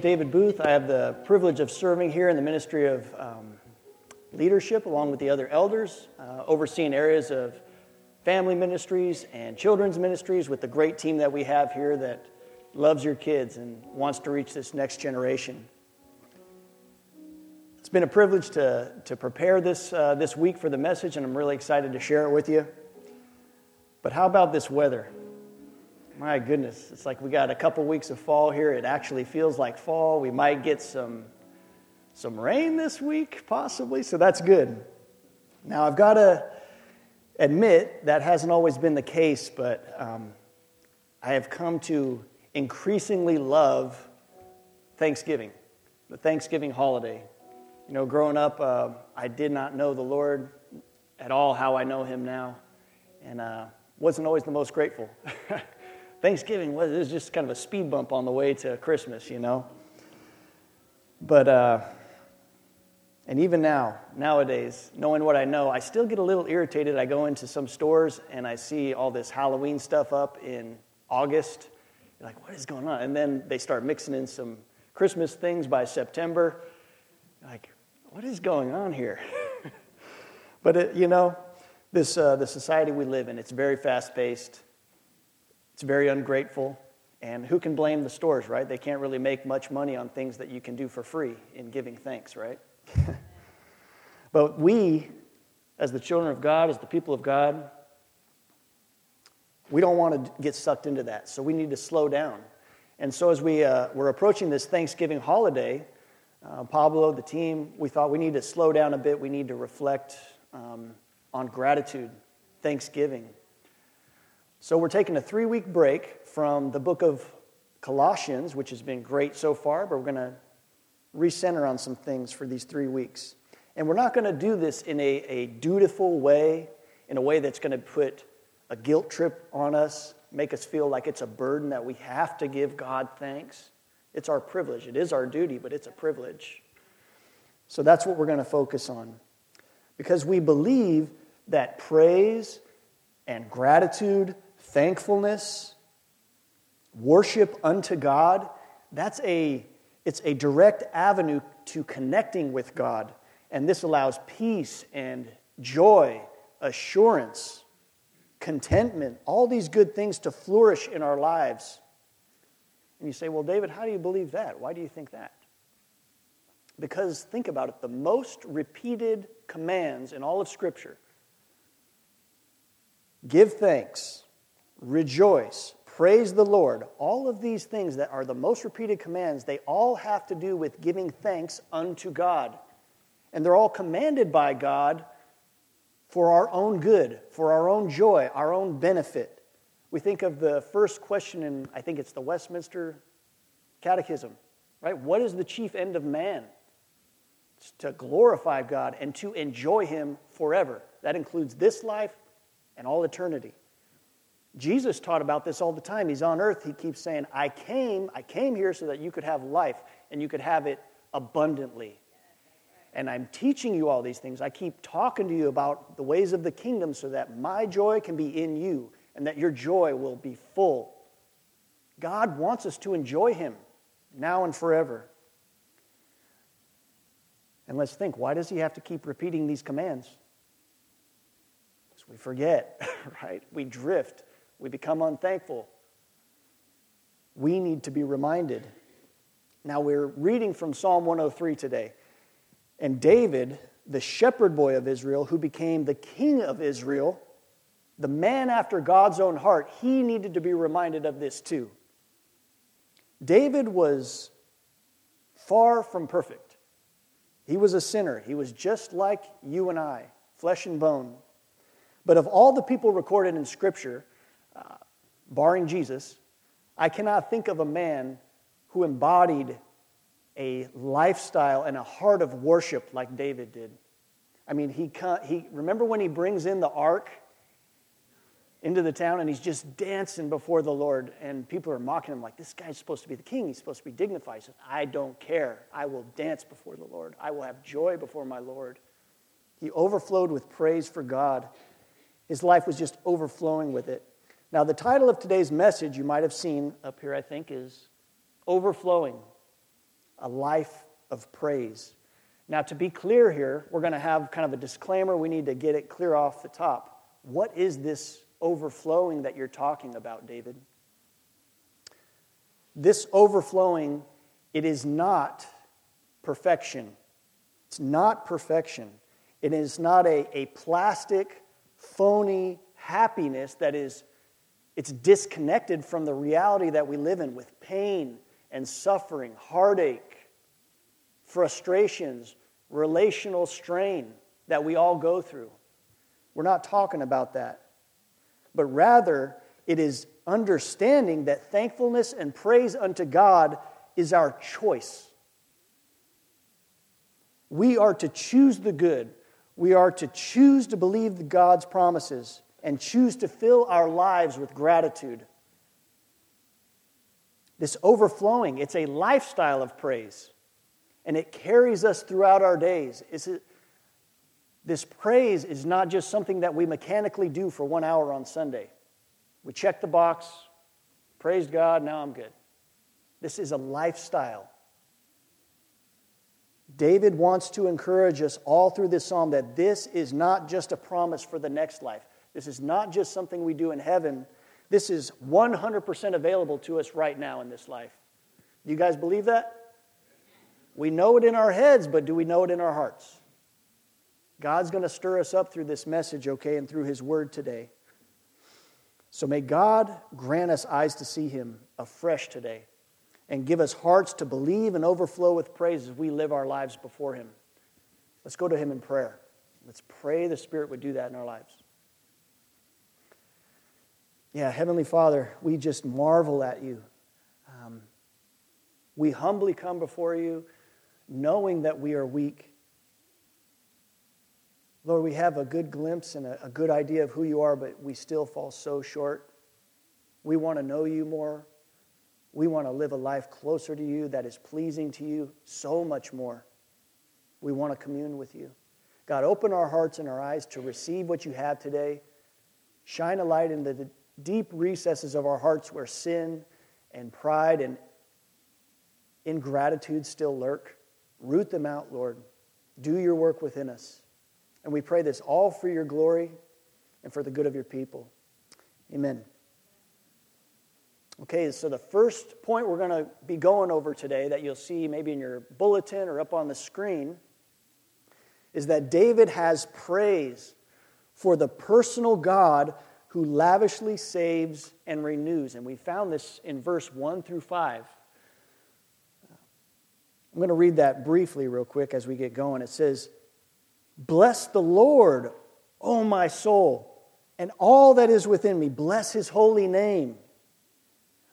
David Booth. I have the privilege of serving here in the ministry of um, leadership along with the other elders, uh, overseeing areas of family ministries and children's ministries with the great team that we have here that loves your kids and wants to reach this next generation. It's been a privilege to, to prepare this, uh, this week for the message, and I'm really excited to share it with you. But how about this weather? My goodness, it's like we got a couple weeks of fall here. It actually feels like fall. We might get some, some rain this week, possibly, so that's good. Now, I've got to admit that hasn't always been the case, but um, I have come to increasingly love Thanksgiving, the Thanksgiving holiday. You know, growing up, uh, I did not know the Lord at all how I know Him now, and uh, wasn't always the most grateful. Thanksgiving was, just kind of a speed bump on the way to Christmas, you know. But, uh, and even now, nowadays, knowing what I know, I still get a little irritated. I go into some stores and I see all this Halloween stuff up in August. You're like, what is going on? And then they start mixing in some Christmas things by September. Like, what is going on here? but, it, you know, this, uh, the society we live in, it's very fast paced. It's very ungrateful. And who can blame the stores, right? They can't really make much money on things that you can do for free in giving thanks, right? but we, as the children of God, as the people of God, we don't want to get sucked into that. So we need to slow down. And so as we, uh, we're approaching this Thanksgiving holiday, uh, Pablo, the team, we thought we need to slow down a bit. We need to reflect um, on gratitude, thanksgiving. So we're taking a three week break from the book of Colossians, which has been great so far, but we're going to recenter on some things for these three weeks. And we're not going to do this in a, a dutiful way, in a way that's going to put a guilt trip on us, make us feel like it's a burden that we have to give God thanks. It's our privilege. It is our duty, but it's a privilege. So that's what we're going to focus on. Because we believe that praise and gratitude thankfulness, worship unto God, that's a, it's a direct avenue to connecting with God. And this allows peace and joy, assurance, contentment, all these good things to flourish in our lives. And you say, well, David, how do you believe that? Why do you think that? Because think about it the most repeated commands in all of Scripture give thanks, rejoice, praise the Lord. All of these things that are the most repeated commands, they all have to do with giving thanks unto God. And they're all commanded by God for our own good, for our own joy, our own benefit. We think of the first question in, I think it's the Westminster Catechism, right? What is the chief end of man? It's to glorify God and to enjoy Him forever. That includes this life and all eternity. Jesus taught about this all the time. He's on earth. He keeps saying, I came, I came here so that you could have life and you could have it abundantly. And I'm teaching you all these things. I keep talking to you about the ways of the kingdom so that my joy can be in you and that your joy will be full. God wants us to enjoy Him now and forever. And let's think why does He have to keep repeating these commands? Because we forget, right? We drift we become unthankful. We need to be reminded. Now, we're reading from Psalm 103 today. And David, the shepherd boy of Israel, who became the king of Israel, the man after God's own heart, he needed to be reminded of this too. David was far from perfect. He was a sinner. He was just like you and I, flesh and bone. But of all the people recorded in Scripture, barring Jesus, I cannot think of a man who embodied a lifestyle and a heart of worship like David did. I mean, he, he remember when he brings in the ark into the town and he's just dancing before the Lord, and people are mocking him like, This guy's supposed to be the king. He's supposed to be dignified. He says, I don't care. I will dance before the Lord. I will have joy before my Lord. He overflowed with praise for God. His life was just overflowing with it. Now, the title of today's message, you might have seen up here, I think, is Overflowing. a life of praise. Now, to be clear here, we're going to have kind of a disclaimer. We need to get it clear off the top. What is this overflowing that you're talking about, David? This overflowing, it is not perfection. It's not perfection. It is not a, a plastic, phony happiness that is it's disconnected from the reality that we live in with pain and suffering, heartache, frustrations, relational strain that we all go through. We're not talking about that. But rather, it is understanding that thankfulness and praise unto God is our choice. We are to choose the good. We are to choose to believe God's promises and choose to fill our lives with gratitude. This overflowing, it's a lifestyle of praise, and it carries us throughout our days. A, this praise is not just something that we mechanically do for one hour on Sunday. We check the box, praised God, now I'm good. This is a lifestyle. David wants to encourage us all through this psalm that this is not just a promise for the next life. This is not just something we do in heaven. This is 100% available to us right now in this life. Do you guys believe that? We know it in our heads, but do we know it in our hearts? God's going to stir us up through this message, okay, and through His Word today. So may God grant us eyes to see Him afresh today and give us hearts to believe and overflow with praise as we live our lives before Him. Let's go to Him in prayer. Let's pray the Spirit would do that in our lives. Yeah, Heavenly Father, we just marvel at you. Um, we humbly come before you knowing that we are weak. Lord, we have a good glimpse and a, a good idea of who you are, but we still fall so short. We want to know you more. We want to live a life closer to you that is pleasing to you so much more. We want to commune with you. God, open our hearts and our eyes to receive what you have today. Shine a light into the deep recesses of our hearts where sin and pride and ingratitude still lurk. Root them out, Lord. Do your work within us. And we pray this all for your glory and for the good of your people. Amen. Okay, so the first point we're going to be going over today that you'll see maybe in your bulletin or up on the screen is that David has praise for the personal God who lavishly saves and renews. And we found this in verse 1 through 5. I'm going to read that briefly, real quick, as we get going. It says, Bless the Lord, O my soul, and all that is within me. Bless his holy name.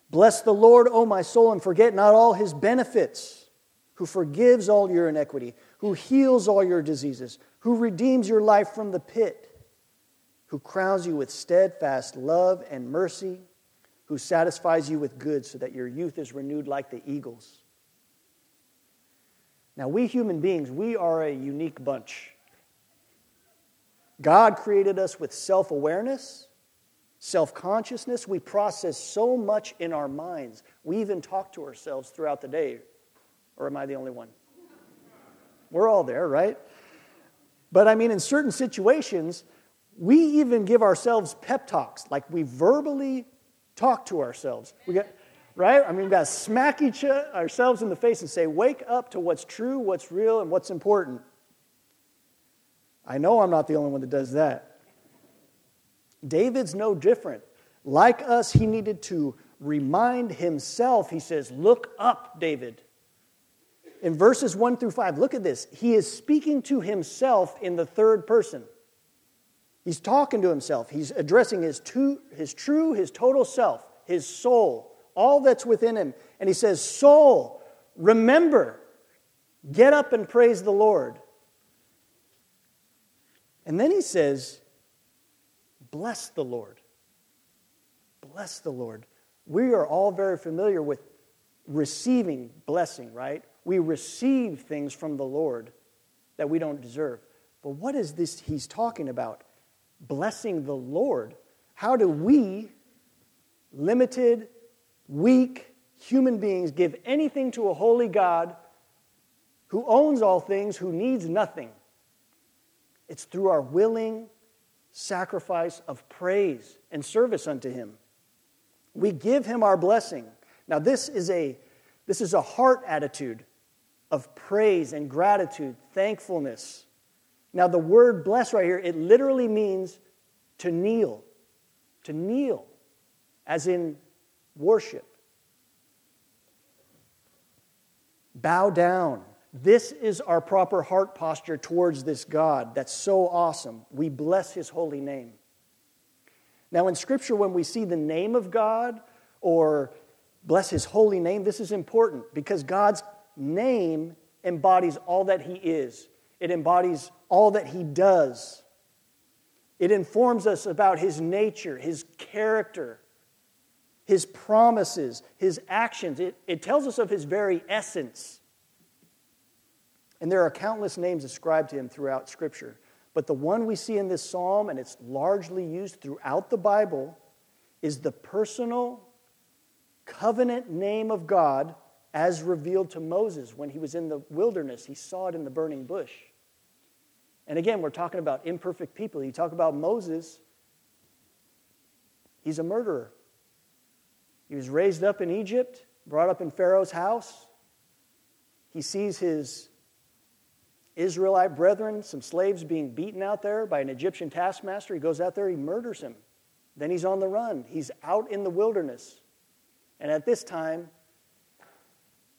Bless the Lord, O my soul, and forget not all his benefits, who forgives all your iniquity, who heals all your diseases, who redeems your life from the pit who crowns you with steadfast love and mercy, who satisfies you with good so that your youth is renewed like the eagles. Now, we human beings, we are a unique bunch. God created us with self awareness, self consciousness. We process so much in our minds. We even talk to ourselves throughout the day. Or am I the only one? We're all there, right? But I mean, in certain situations, we even give ourselves pep talks, like we verbally talk to ourselves. We got, right? I mean, we've got to smack each ourselves in the face and say, wake up to what's true, what's real, and what's important. I know I'm not the only one that does that. David's no different. Like us, he needed to remind himself. He says, Look up, David. In verses 1 through 5, look at this. He is speaking to himself in the third person. He's talking to himself. He's addressing his, two, his true, his total self, his soul, all that's within him. And he says, Soul, remember, get up and praise the Lord. And then he says, Bless the Lord. Bless the Lord. We are all very familiar with receiving blessing, right? We receive things from the Lord that we don't deserve. But what is this he's talking about? Blessing the Lord. How do we, limited, weak human beings, give anything to a holy God who owns all things, who needs nothing. It's through our willing sacrifice of praise and service unto him. We give him our blessing. Now, this is a, this is a heart attitude of praise and gratitude, thankfulness. Now, the word bless right here, it literally means to kneel, to kneel, as in worship. Bow down. This is our proper heart posture towards this God that's so awesome. We bless his holy name. Now, in Scripture, when we see the name of God or bless his holy name, this is important because God's name embodies all that he is, it embodies all that he does. It informs us about his nature, his character, his promises, his actions. It, it tells us of his very essence. And there are countless names ascribed to him throughout Scripture. But the one we see in this psalm, and it's largely used throughout the Bible, is the personal covenant name of God as revealed to Moses when he was in the wilderness. He saw it in the burning bush. And again, we're talking about imperfect people. You talk about Moses, he's a murderer. He was raised up in Egypt, brought up in Pharaoh's house. He sees his Israelite brethren, some slaves being beaten out there by an Egyptian taskmaster. He goes out there, he murders him. Then he's on the run. He's out in the wilderness. And at this time,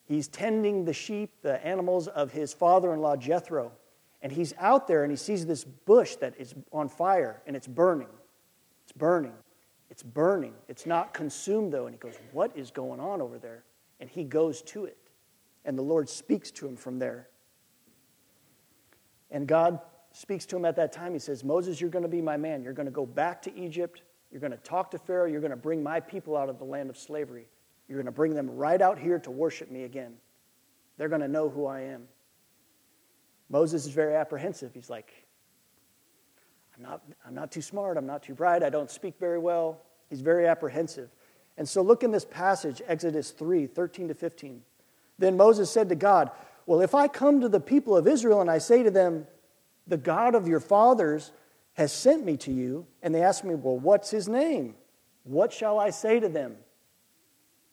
he's tending the sheep, the animals of his father in law Jethro. And he's out there and he sees this bush that is on fire and it's burning. It's burning. It's burning. It's not consumed though. And he goes, What is going on over there? And he goes to it. And the Lord speaks to him from there. And God speaks to him at that time. He says, Moses, you're going to be my man. You're going to go back to Egypt. You're going to talk to Pharaoh. You're going to bring my people out of the land of slavery. You're going to bring them right out here to worship me again. They're going to know who I am. Moses is very apprehensive. He's like, I'm not, I'm not too smart. I'm not too bright. I don't speak very well. He's very apprehensive. And so look in this passage, Exodus 3 13 to 15. Then Moses said to God, Well, if I come to the people of Israel and I say to them, The God of your fathers has sent me to you, and they ask me, Well, what's his name? What shall I say to them?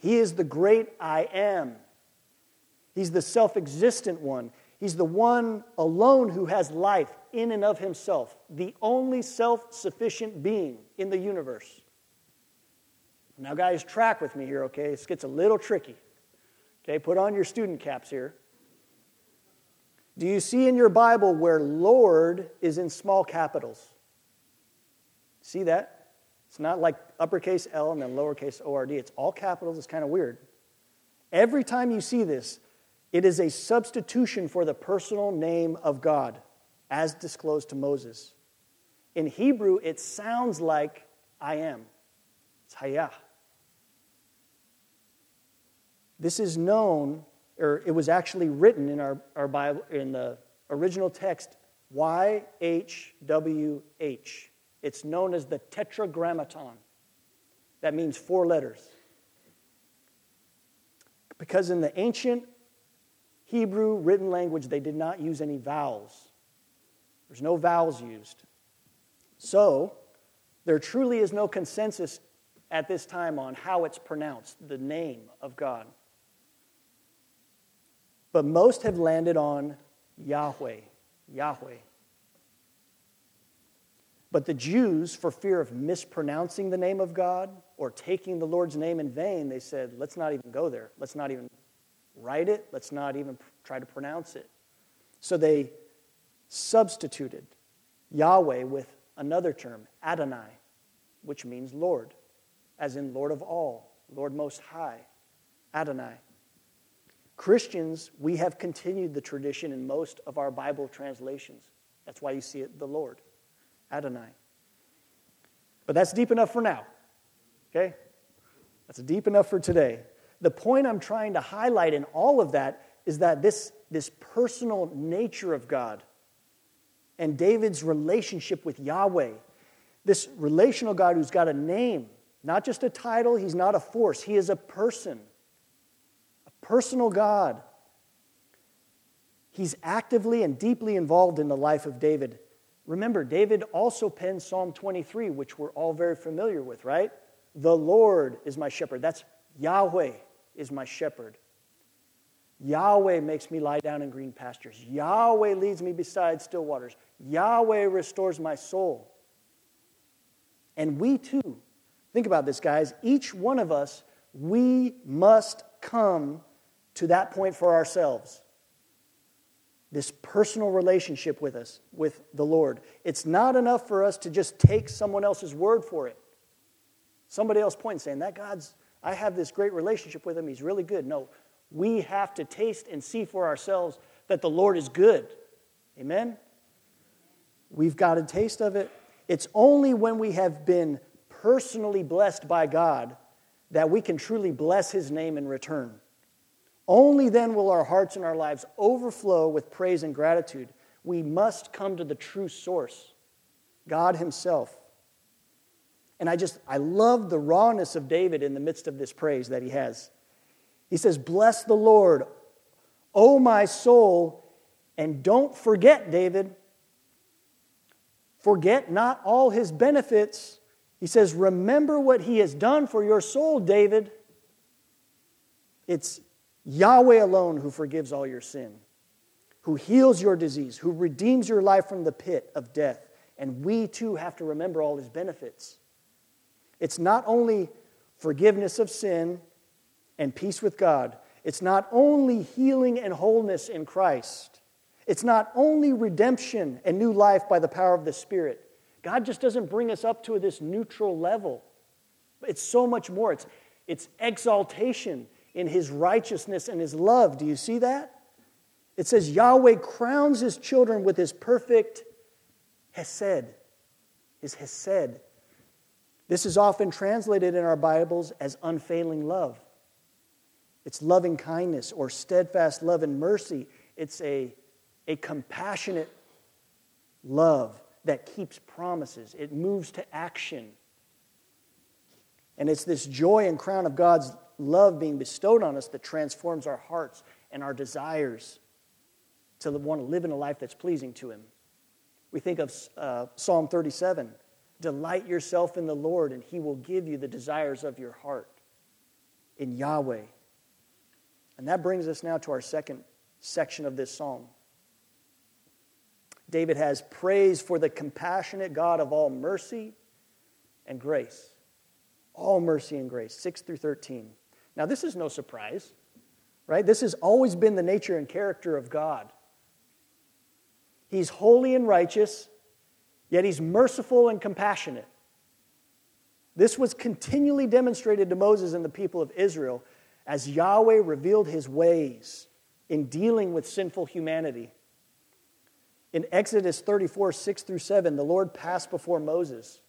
He is the great I am. He's the self existent one. He's the one alone who has life in and of himself, the only self sufficient being in the universe. Now, guys, track with me here, okay? This gets a little tricky. Okay, put on your student caps here. Do you see in your Bible where Lord is in small capitals? See that? It's not like uppercase L and then lowercase ORD. It's all capitals. It's kind of weird. Every time you see this, it is a substitution for the personal name of God, as disclosed to Moses. In Hebrew, it sounds like I am. It's Hayah. This is known, or it was actually written in our, our Bible, in the original text, YHWH. It's known as the Tetragrammaton. That means four letters. Because in the ancient Hebrew written language, they did not use any vowels. There's no vowels used. So, there truly is no consensus at this time on how it's pronounced, the name of God. But most have landed on Yahweh, Yahweh. But the Jews, for fear of mispronouncing the name of God or taking the Lord's name in vain, they said, let's not even go there. Let's not even write it. Let's not even try to pronounce it. So they substituted Yahweh with another term, Adonai, which means Lord, as in Lord of all, Lord Most High, Adonai. Christians, we have continued the tradition in most of our Bible translations. That's why you see it the Lord, Adonai. But that's deep enough for now. Okay? That's deep enough for today. The point I'm trying to highlight in all of that is that this, this personal nature of God and David's relationship with Yahweh, this relational God who's got a name, not just a title, he's not a force, he is a person a personal God. He's actively and deeply involved in the life of David. Remember, David also penned Psalm 23, which we're all very familiar with, right? The Lord is my shepherd. That's Yahweh is my shepherd. Yahweh makes me lie down in green pastures. Yahweh leads me beside still waters. Yahweh restores my soul. And we too, think about this, guys. Each one of us, we must come to that point for ourselves. This personal relationship with us, with the Lord. It's not enough for us to just take someone else's word for it. Somebody else pointing saying, That God's, I have this great relationship with him, he's really good. No, we have to taste and see for ourselves that the Lord is good. Amen? We've got a taste of it. It's only when we have been personally blessed by God that we can truly bless his name in return. Only then will our hearts and our lives overflow with praise and gratitude. We must come to the true source, God Himself. And I just, I love the rawness of David in the midst of this praise that he has. He says, Bless the Lord, O my soul, and don't forget, David, forget not all his benefits. He says, Remember what he has done for your soul, David. It's Yahweh alone who forgives all your sin, who heals your disease, who redeems your life from the pit of death. And we too have to remember all his benefits. It's not only forgiveness of sin and peace with God, it's not only healing and wholeness in Christ, it's not only redemption and new life by the power of the Spirit. God just doesn't bring us up to this neutral level. It's so much more. It's, it's exaltation, in his righteousness and his love. Do you see that? It says Yahweh crowns his children with his perfect hesed, his hesed. This is often translated in our Bibles as unfailing love. It's loving kindness or steadfast love and mercy. It's a, a compassionate love that keeps promises, it moves to action. And it's this joy and crown of God's love being bestowed on us that transforms our hearts and our desires to want to live in a life that's pleasing to Him. We think of uh, Psalm 37 Delight yourself in the Lord, and He will give you the desires of your heart in Yahweh. And that brings us now to our second section of this psalm. David has praise for the compassionate God of all mercy and grace. All mercy and grace, 6 through 13. Now, this is no surprise, right? This has always been the nature and character of God. He's holy and righteous, yet he's merciful and compassionate. This was continually demonstrated to Moses and the people of Israel as Yahweh revealed his ways in dealing with sinful humanity. In Exodus 34, 6 through 7, the Lord passed before Moses.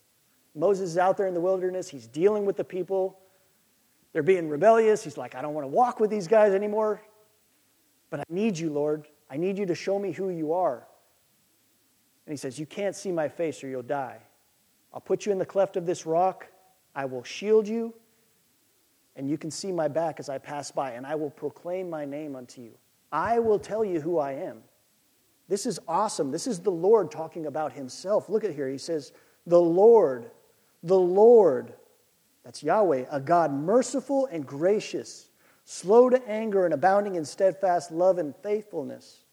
Moses is out there in the wilderness. He's dealing with the people. They're being rebellious. He's like, I don't want to walk with these guys anymore. But I need you, Lord. I need you to show me who you are. And he says, You can't see my face or you'll die. I'll put you in the cleft of this rock. I will shield you, and you can see my back as I pass by, and I will proclaim my name unto you. I will tell you who I am. This is awesome. This is the Lord talking about himself. Look at here. He says, The Lord, the Lord that's Yahweh, a God merciful and gracious, slow to anger and abounding in steadfast love and faithfulness,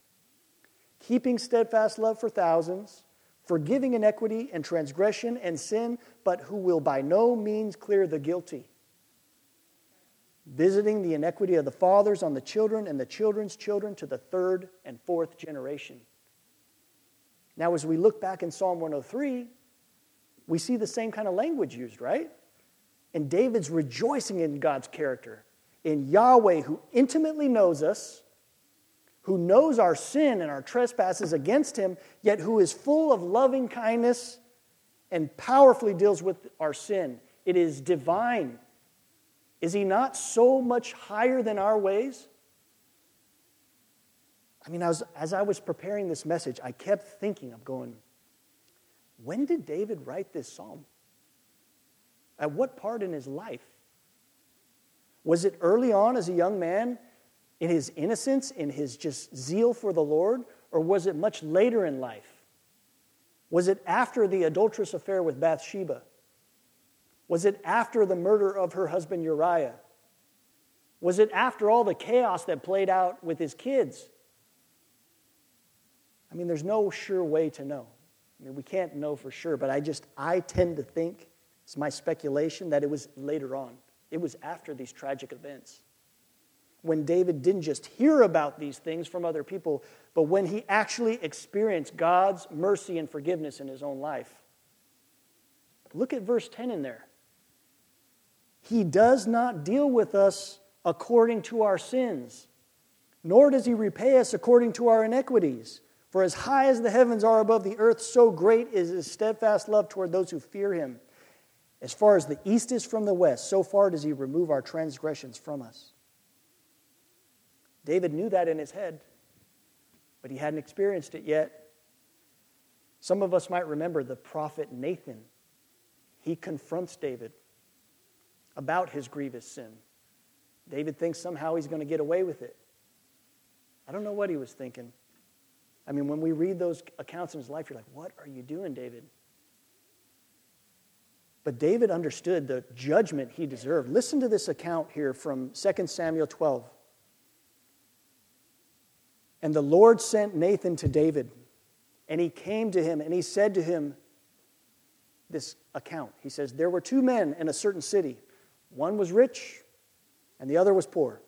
keeping steadfast love for thousands, forgiving iniquity and transgression and sin, but who will by no means clear the guilty, visiting the iniquity of the fathers on the children and the children's children to the third and fourth generation. Now, as we look back in Psalm 103, we see the same kind of language used, right? And David's rejoicing in God's character. in Yahweh who intimately knows us, who knows our sin and our trespasses against him, yet who is full of loving kindness and powerfully deals with our sin. It is divine. Is he not so much higher than our ways? I mean, as I was preparing this message, I kept thinking of going, when did David write this psalm? At what part in his life? Was it early on as a young man, in his innocence, in his just zeal for the Lord, or was it much later in life? Was it after the adulterous affair with Bathsheba? Was it after the murder of her husband Uriah? Was it after all the chaos that played out with his kids? I mean, there's no sure way to know. I mean, we can't know for sure, but I just, I tend to think, it's my speculation, that it was later on. It was after these tragic events. When David didn't just hear about these things from other people, but when he actually experienced God's mercy and forgiveness in his own life. Look at verse 10 in there. He does not deal with us according to our sins, nor does he repay us according to our iniquities. For as high as the heavens are above the earth, so great is his steadfast love toward those who fear him. As far as the east is from the west, so far does he remove our transgressions from us. David knew that in his head, but he hadn't experienced it yet. Some of us might remember the prophet Nathan. He confronts David about his grievous sin. David thinks somehow he's going to get away with it. I don't know what he was thinking. I mean, when we read those accounts in his life, you're like, what are you doing, David? But David understood the judgment he deserved. Listen to this account here from 2 Samuel 12. And the Lord sent Nathan to David, and he came to him, and he said to him, This account. He says, There were two men in a certain city. One was rich, and the other was poor.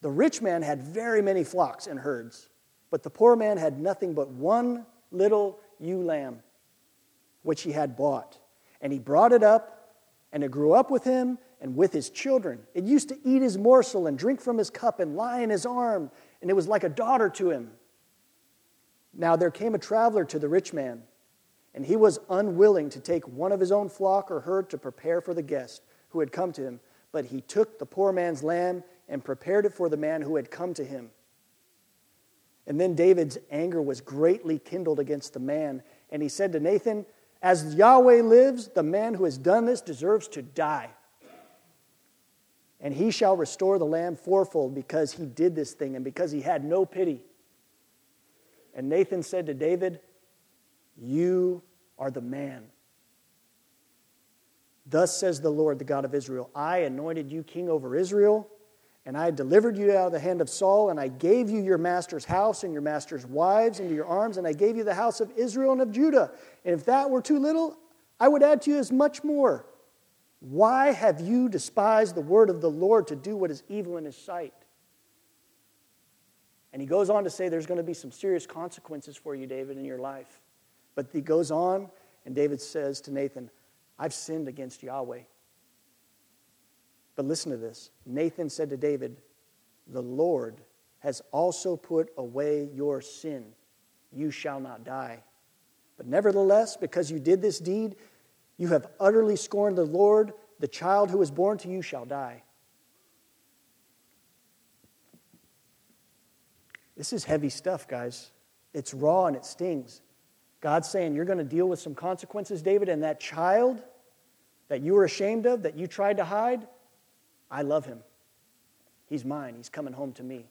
The rich man had very many flocks and herds but the poor man had nothing but one little ewe lamb, which he had bought. And he brought it up, and it grew up with him and with his children. It used to eat his morsel and drink from his cup and lie in his arm, and it was like a daughter to him. Now there came a traveler to the rich man, and he was unwilling to take one of his own flock or herd to prepare for the guest who had come to him. But he took the poor man's lamb and prepared it for the man who had come to him. And then David's anger was greatly kindled against the man. And he said to Nathan, As Yahweh lives, the man who has done this deserves to die. And he shall restore the lamb fourfold because he did this thing and because he had no pity. And Nathan said to David, You are the man. Thus says the Lord, the God of Israel I anointed you king over Israel and I delivered you out of the hand of Saul, and I gave you your master's house and your master's wives into your arms, and I gave you the house of Israel and of Judah. And if that were too little, I would add to you as much more. Why have you despised the word of the Lord to do what is evil in his sight? And he goes on to say there's going to be some serious consequences for you, David, in your life. But he goes on, and David says to Nathan, I've sinned against Yahweh. But listen to this Nathan said to David, The Lord has also put away your sin. You shall not die. But nevertheless, because you did this deed, you have utterly scorned the Lord. The child who was born to you shall die. This is heavy stuff, guys. It's raw and it stings. God's saying, You're going to deal with some consequences, David, and that child that you were ashamed of, that you tried to hide, I love him. He's mine. He's coming home to me.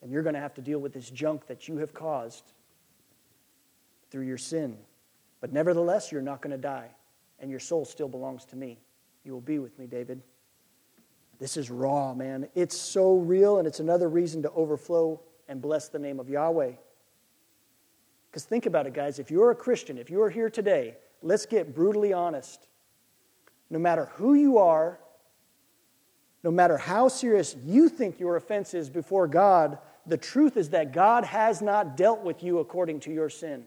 And you're going to have to deal with this junk that you have caused through your sin. But nevertheless, you're not going to die, and your soul still belongs to me. You will be with me, David. This is raw, man. It's so real, and it's another reason to overflow and bless the name of Yahweh. Because think about it, guys. If you're a Christian, if you're here today, let's get brutally honest. No matter who you are, no matter how serious you think your offense is before God, the truth is that God has not dealt with you according to your sin.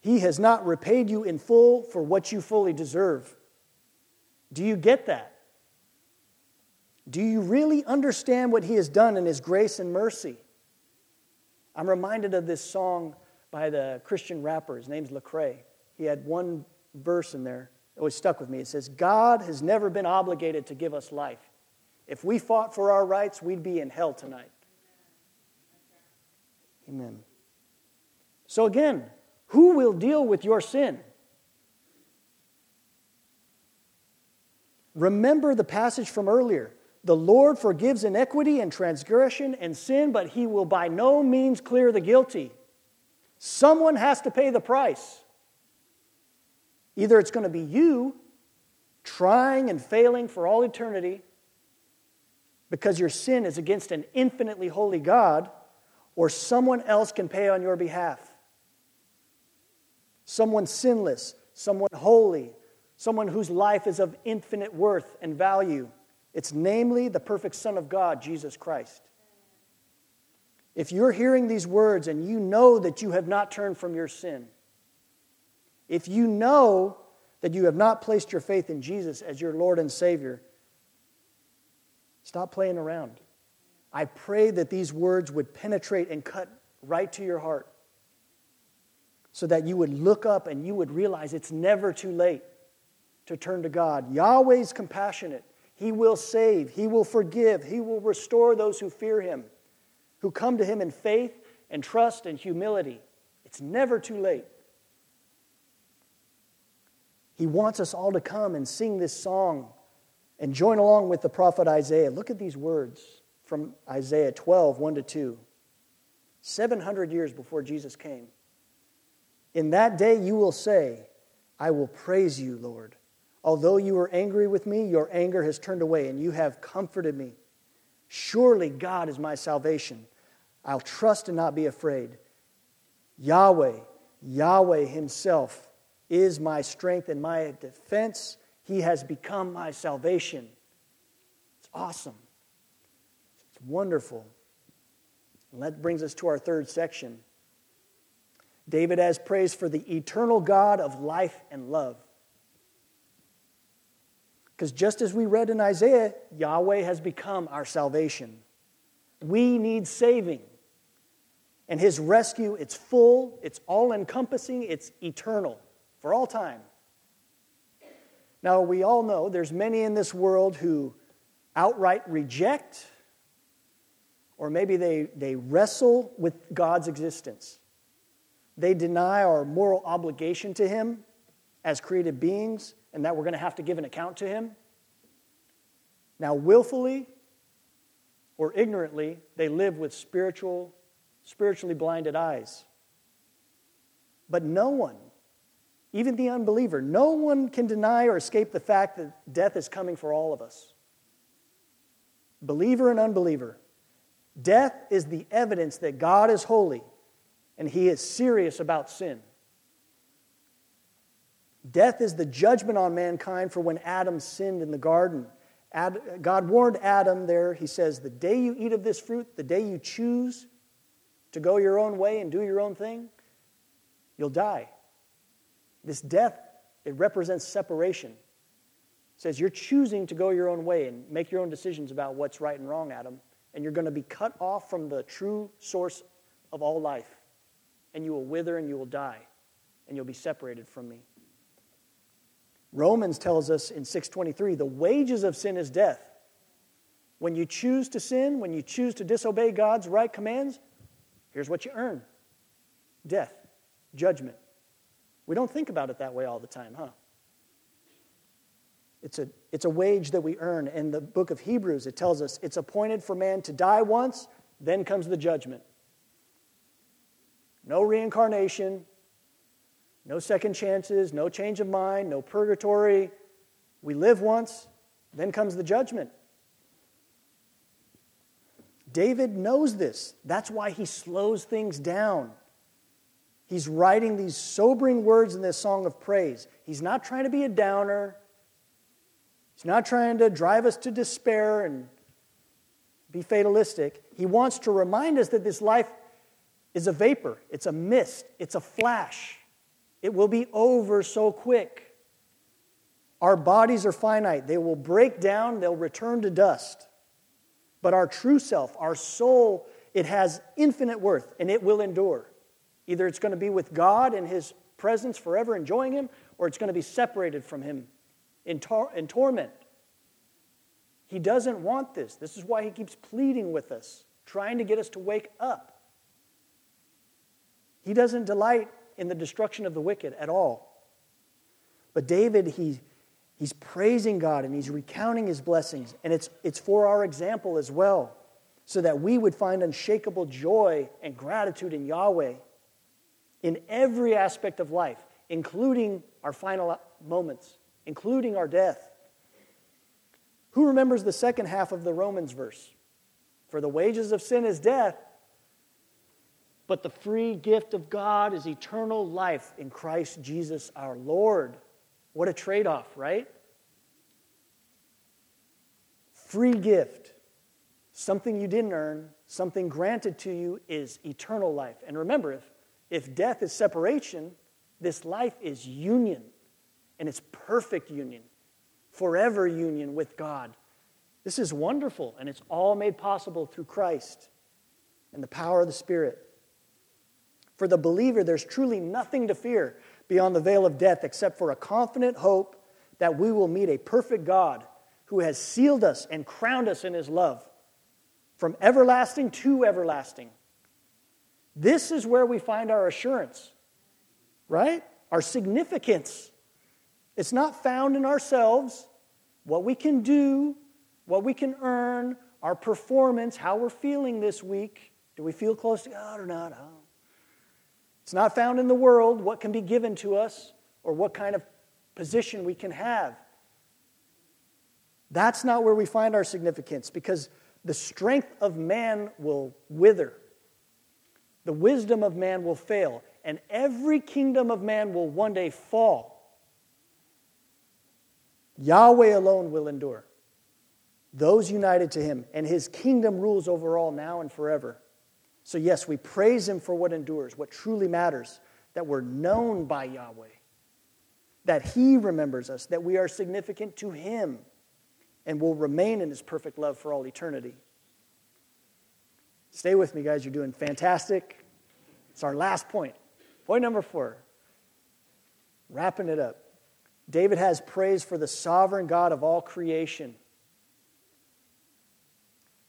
He has not repaid you in full for what you fully deserve. Do you get that? Do you really understand what He has done in His grace and mercy? I'm reminded of this song by the Christian rapper. His name's Lecrae. He had one verse in there always stuck with me. It says, God has never been obligated to give us life. If we fought for our rights, we'd be in hell tonight. Amen. So, again, who will deal with your sin? Remember the passage from earlier. The Lord forgives iniquity and transgression and sin, but he will by no means clear the guilty. Someone has to pay the price. Either it's going to be you trying and failing for all eternity because your sin is against an infinitely holy God, or someone else can pay on your behalf. Someone sinless, someone holy, someone whose life is of infinite worth and value. It's namely the perfect Son of God, Jesus Christ. If you're hearing these words and you know that you have not turned from your sin, if you know that you have not placed your faith in Jesus as your Lord and Savior, stop playing around. I pray that these words would penetrate and cut right to your heart so that you would look up and you would realize it's never too late to turn to God. Yahweh's compassionate. He will save, He will forgive, He will restore those who fear Him, who come to Him in faith and trust and humility. It's never too late. He wants us all to come and sing this song and join along with the prophet Isaiah. Look at these words from Isaiah 12, 1 to 2. 700 years before Jesus came. In that day you will say, I will praise you, Lord. Although you were angry with me, your anger has turned away, and you have comforted me. Surely God is my salvation. I'll trust and not be afraid. Yahweh, Yahweh Himself is my strength and my defense. He has become my salvation. It's awesome. It's wonderful. And that brings us to our third section. David has praise for the eternal God of life and love. Because just as we read in Isaiah, Yahweh has become our salvation. We need saving. And his rescue, it's full, it's all encompassing, it's eternal for all time. Now, we all know there's many in this world who outright reject, or maybe they, they wrestle with God's existence. They deny our moral obligation to Him as created beings and that we're going to have to give an account to him. Now, willfully or ignorantly, they live with spiritual, spiritually blinded eyes. But no one, even the unbeliever, no one can deny or escape the fact that death is coming for all of us. Believer and unbeliever. Death is the evidence that God is holy and he is serious about sin. Death is the judgment on mankind for when Adam sinned in the garden. God warned Adam there, he says, The day you eat of this fruit, the day you choose to go your own way and do your own thing, you'll die. This death, it represents separation. It says you're choosing to go your own way and make your own decisions about what's right and wrong, Adam, and you're going to be cut off from the true source of all life. And you will wither and you will die, and you'll be separated from me. Romans tells us in 623 the wages of sin is death. When you choose to sin, when you choose to disobey God's right commands, here's what you earn death, judgment. We don't think about it that way all the time, huh? It's a, it's a wage that we earn. In the book of Hebrews, it tells us it's appointed for man to die once, then comes the judgment. No reincarnation, no second chances, no change of mind, no purgatory. We live once, then comes the judgment. David knows this. That's why he slows things down. He's writing these sobering words in this song of praise. He's not trying to be a downer. He's not trying to drive us to despair and be fatalistic. He wants to remind us that this life is a vapor, it's a mist, it's a flash. It will be over so quick. Our bodies are finite. They will break down, they'll return to dust. But our true self, our soul, it has infinite worth and it will endure. Either it's going to be with God in His presence forever, enjoying Him, or it's going to be separated from Him in, tor- in torment. He doesn't want this. This is why He keeps pleading with us, trying to get us to wake up. He doesn't delight in the destruction of the wicked at all. But David, he, he's praising God and he's recounting his blessings, and it's, it's for our example as well, so that we would find unshakable joy and gratitude in Yahweh in every aspect of life, including our final moments, including our death. Who remembers the second half of the Romans verse? For the wages of sin is death, but the free gift of God is eternal life in Christ Jesus our Lord. What a trade off, right? Free gift, something you didn't earn, something granted to you is eternal life. And remember, if if death is separation, this life is union, and it's perfect union, forever union with God. This is wonderful, and it's all made possible through Christ and the power of the Spirit. For the believer, there's truly nothing to fear beyond the veil of death except for a confident hope that we will meet a perfect God who has sealed us and crowned us in his love from everlasting to everlasting. This is where we find our assurance, right? Our significance. It's not found in ourselves, what we can do, what we can earn, our performance, how we're feeling this week. Do we feel close to God or not? Oh. It's not found in the world, what can be given to us, or what kind of position we can have. That's not where we find our significance because the strength of man will wither. The wisdom of man will fail, and every kingdom of man will one day fall. Yahweh alone will endure. Those united to him, and his kingdom rules over all now and forever. So, yes, we praise him for what endures, what truly matters, that we're known by Yahweh, that he remembers us, that we are significant to him, and will remain in his perfect love for all eternity. Stay with me, guys. You're doing fantastic. It's our last point. Point number four. Wrapping it up. David has praise for the sovereign God of all creation.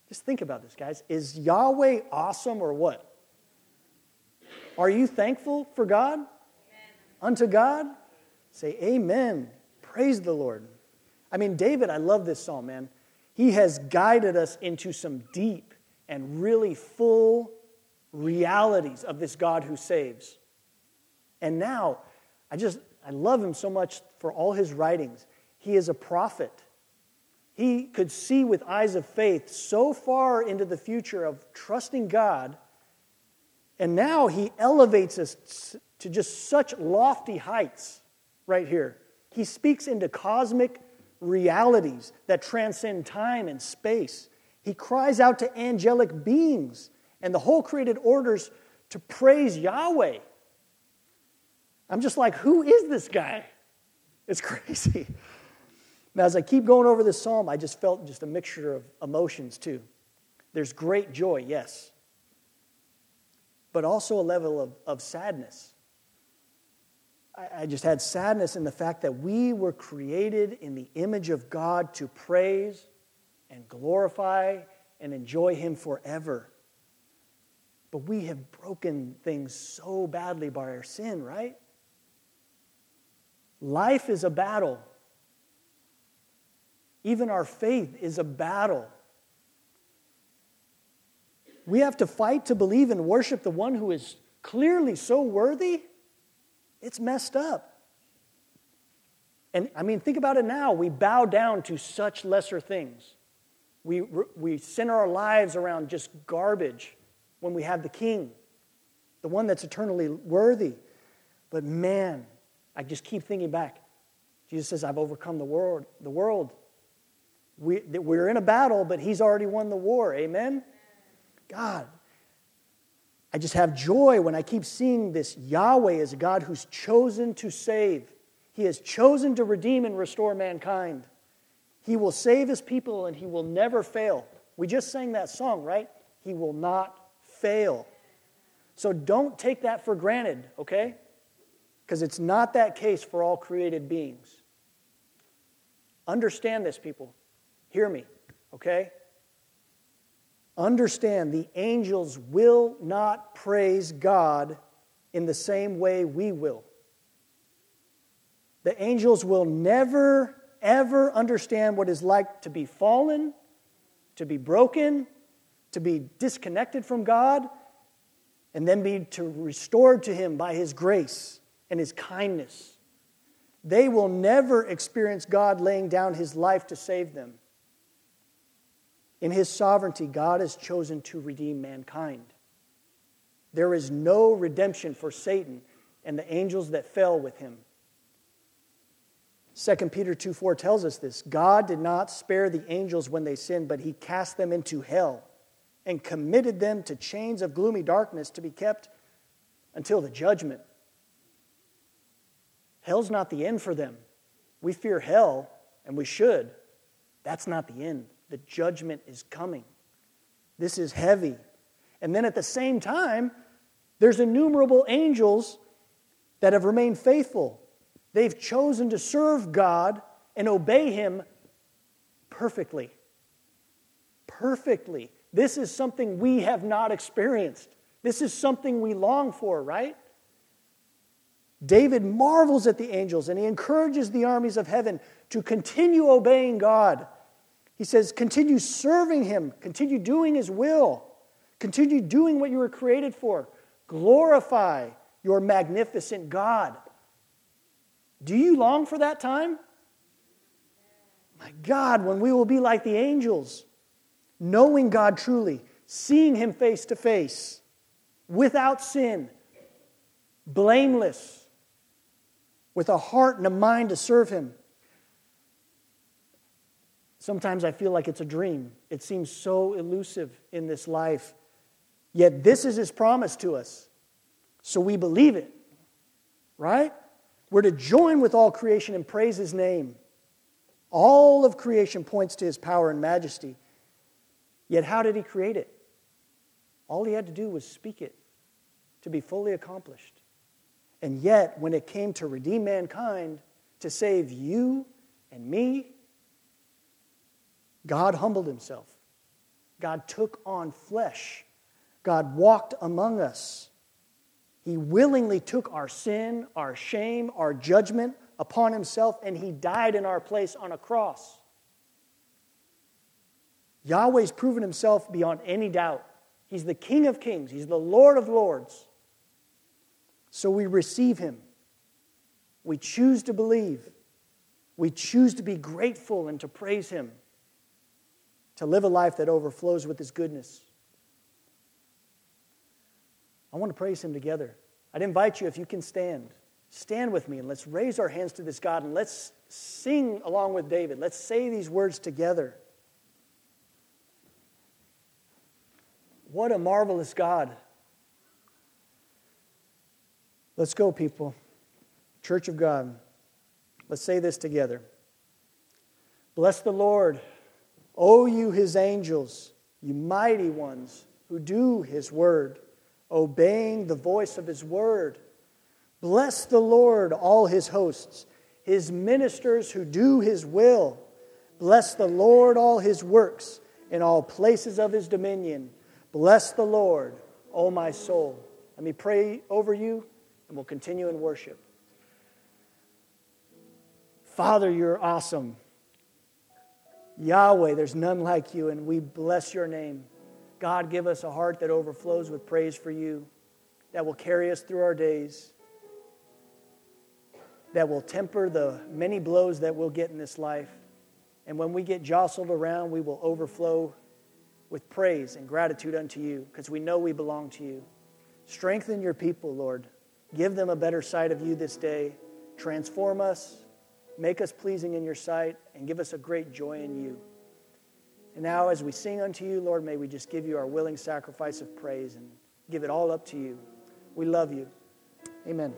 Just think about this, guys. Is Yahweh awesome or what? Are you thankful for God? Amen. Unto God? Say amen. Praise the Lord. I mean, David, I love this psalm, man. He has guided us into some deep and really full realities of this God who saves. And now, I just, I love him so much for all his writings. He is a prophet. He could see with eyes of faith so far into the future of trusting God. And now he elevates us to just such lofty heights right here. He speaks into cosmic realities that transcend time and space. He cries out to angelic beings and the whole created orders to praise Yahweh. I'm just like, who is this guy? It's crazy. Now, as I keep going over this psalm, I just felt just a mixture of emotions too. There's great joy, yes, but also a level of, of sadness. I, I just had sadness in the fact that we were created in the image of God to praise and glorify and enjoy Him forever. But we have broken things so badly by our sin, right? Life is a battle. Even our faith is a battle. We have to fight to believe and worship the one who is clearly so worthy. It's messed up. And I mean, think about it now. We bow down to such lesser things. We, we center our lives around just garbage when we have the King, the one that's eternally worthy. But man, I just keep thinking back. Jesus says, I've overcome the world. The world. We, we're in a battle, but he's already won the war. Amen? God, I just have joy when I keep seeing this Yahweh as a God who's chosen to save. He has chosen to redeem and restore mankind. He will save his people and he will never fail. We just sang that song, right? He will not fail. So don't take that for granted, okay? Because it's not that case for all created beings. Understand this, people. Hear me, okay? Understand the angels will not praise God in the same way we will. The angels will never, ever understand what it's like to be fallen, to be broken, to be disconnected from God, and then be to restored to Him by His grace and His kindness. They will never experience God laying down His life to save them. In His sovereignty, God has chosen to redeem mankind. There is no redemption for Satan and the angels that fell with him. 2 Peter 2 4 tells us this God did not spare the angels when they sinned, but he cast them into hell and committed them to chains of gloomy darkness to be kept until the judgment. Hell's not the end for them. We fear hell, and we should. That's not the end. The judgment is coming. This is heavy. And then at the same time, there's innumerable angels that have remained faithful. They've chosen to serve God and obey Him perfectly. Perfectly. This is something we have not experienced. This is something we long for, right? David marvels at the angels and he encourages the armies of heaven to continue obeying God. He says, continue serving Him, continue doing His will, continue doing what you were created for. Glorify your magnificent God. Do you long for that time? My God, when we will be like the angels, knowing God truly, seeing Him face to face, without sin, blameless, with a heart and a mind to serve Him. Sometimes I feel like it's a dream. It seems so elusive in this life. Yet this is his promise to us. So we believe it, right? We're to join with all creation and praise his name. All of creation points to his power and majesty. Yet, how did he create it? All he had to do was speak it to be fully accomplished. And yet, when it came to redeem mankind, to save you and me, God humbled himself. God took on flesh God walked among us. He willingly took our sin, our shame, our judgment upon himself, and he died in our place on a cross. Yahweh's proven himself beyond any doubt. He's the King of kings, He's the Lord of lords. So we receive Him. We choose to believe. We choose to be grateful and to praise Him, to live a life that overflows with His goodness. I want to praise Him together. I'd invite you, if you can stand, stand with me and let's raise our hands to this God and let's sing along with David. Let's say these words together. What a marvelous God. Let's go, people. Church of God. Let's say this together. Bless the Lord, O you his angels, you mighty ones who do his word obeying the voice of his word. Bless the Lord, all his hosts, his ministers who do his will. Bless the Lord, all his works, in all places of his dominion. Bless the Lord, O my soul. Let me pray over you, and we'll continue in worship. Father, you're awesome. Yahweh, there's none like you, and we bless your name. God, give us a heart that overflows with praise for you, that will carry us through our days, that will temper the many blows that we'll get in this life. And when we get jostled around, we will overflow with praise and gratitude unto you because we know we belong to you. Strengthen your people, Lord. Give them a better sight of you this day. Transform us, make us pleasing in your sight, and give us a great joy in you. And now, as we sing unto you, Lord, may we just give you our willing sacrifice of praise and give it all up to you. We love you. Amen.